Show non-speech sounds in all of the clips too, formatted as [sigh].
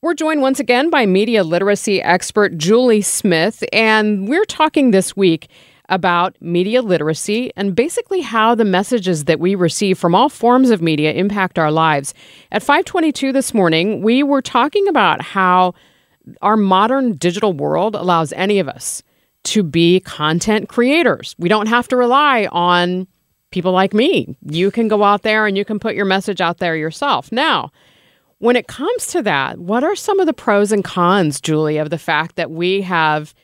We're joined once again by media literacy expert Julie Smith, and we're talking this week about media literacy and basically how the messages that we receive from all forms of media impact our lives. At 522 this morning, we were talking about how our modern digital world allows any of us to be content creators. We don't have to rely on people like me. You can go out there and you can put your message out there yourself. Now, when it comes to that, what are some of the pros and cons, Julie, of the fact that we have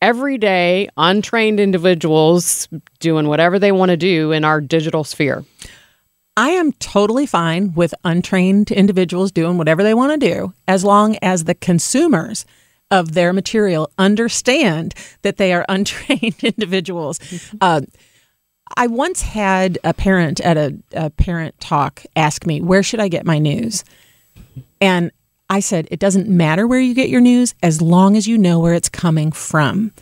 everyday untrained individuals doing whatever they want to do in our digital sphere? I am totally fine with untrained individuals doing whatever they want to do as long as the consumers of their material understand that they are [laughs] untrained individuals. Uh, I once had a parent at a, a parent talk ask me, Where should I get my news? And I said, it doesn't matter where you get your news as long as you know where it's coming from.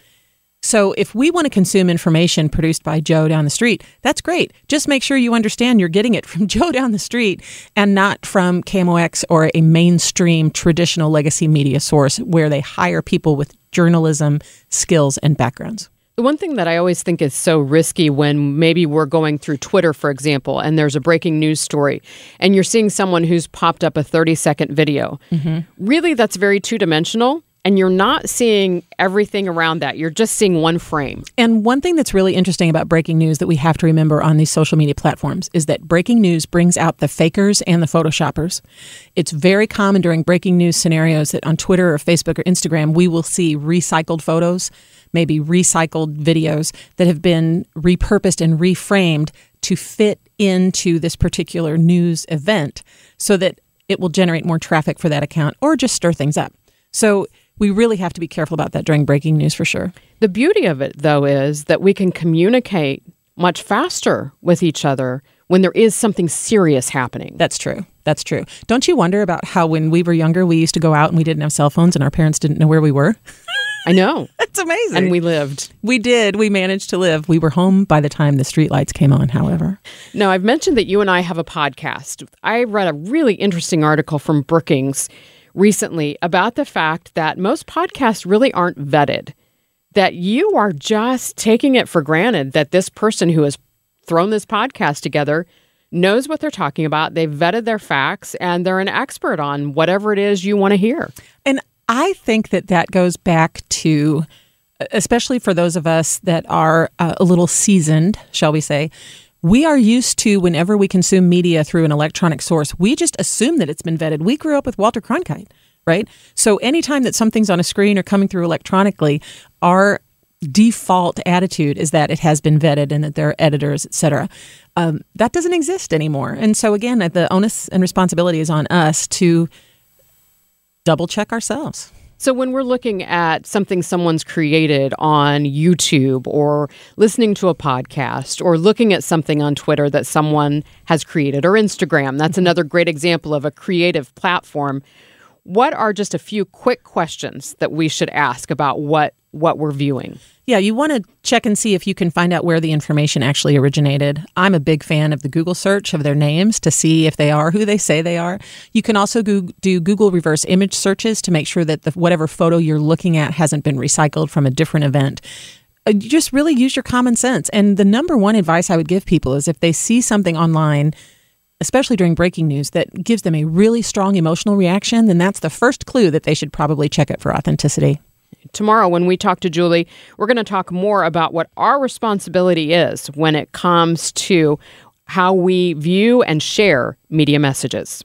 So if we want to consume information produced by Joe down the street, that's great. Just make sure you understand you're getting it from [laughs] Joe down the street and not from KMOX or a mainstream traditional legacy media source where they hire people with journalism skills and backgrounds. One thing that I always think is so risky when maybe we're going through Twitter, for example, and there's a breaking news story, and you're seeing someone who's popped up a 30 second video. Mm-hmm. Really, that's very two dimensional. And you're not seeing everything around that. You're just seeing one frame. And one thing that's really interesting about breaking news that we have to remember on these social media platforms is that breaking news brings out the fakers and the photoshoppers. It's very common during breaking news scenarios that on Twitter or Facebook or Instagram, we will see recycled photos maybe recycled videos that have been repurposed and reframed to fit into this particular news event so that it will generate more traffic for that account or just stir things up. So we really have to be careful about that during breaking news for sure. The beauty of it, though, is that we can communicate much faster with each other when there is something serious happening. That's true. That's true. Don't you wonder about how when we were younger, we used to go out and we didn't have cell phones and our parents didn't know where we were? I know. [laughs] It's amazing. And we lived. We did. We managed to live. We were home by the time the streetlights came on, however. Now, I've mentioned that you and I have a podcast. I read a really interesting article from Brookings recently about the fact that most podcasts really aren't vetted, that you are just taking it for granted that this person who has thrown this podcast together knows what they're talking about. They've vetted their facts and they're an expert on whatever it is you want to hear. And I think that that goes back to, especially for those of us that are uh, a little seasoned, shall we say, we are used to whenever we consume media through an electronic source, we just assume that it's been vetted. We grew up with Walter Cronkite, right? So anytime that something's on a screen or coming through electronically, our default attitude is that it has been vetted and that there are editors, et cetera. Um, that doesn't exist anymore. And so again, the onus and responsibility is on us to double check ourselves. So, when we're looking at something someone's created on YouTube or listening to a podcast or looking at something on Twitter that someone has created or Instagram, that's mm-hmm. another great example of a creative platform. What are just a few quick questions that we should ask about what what we're viewing? Yeah, you want to check and see if you can find out where the information actually originated. I'm a big fan of the Google search of their names to see if they are who they say they are. You can also go, do Google reverse image searches to make sure that the, whatever photo you're looking at hasn't been recycled from a different event. Uh, just really use your common sense. And the number one advice I would give people is if they see something online especially during breaking news, that gives them a really strong emotional reaction, then that's the first clue that they should probably check it for authenticity. Tomorrow, when we talk to Julie, we're going to talk more about what our responsibility is when it comes to how we view and share media messages.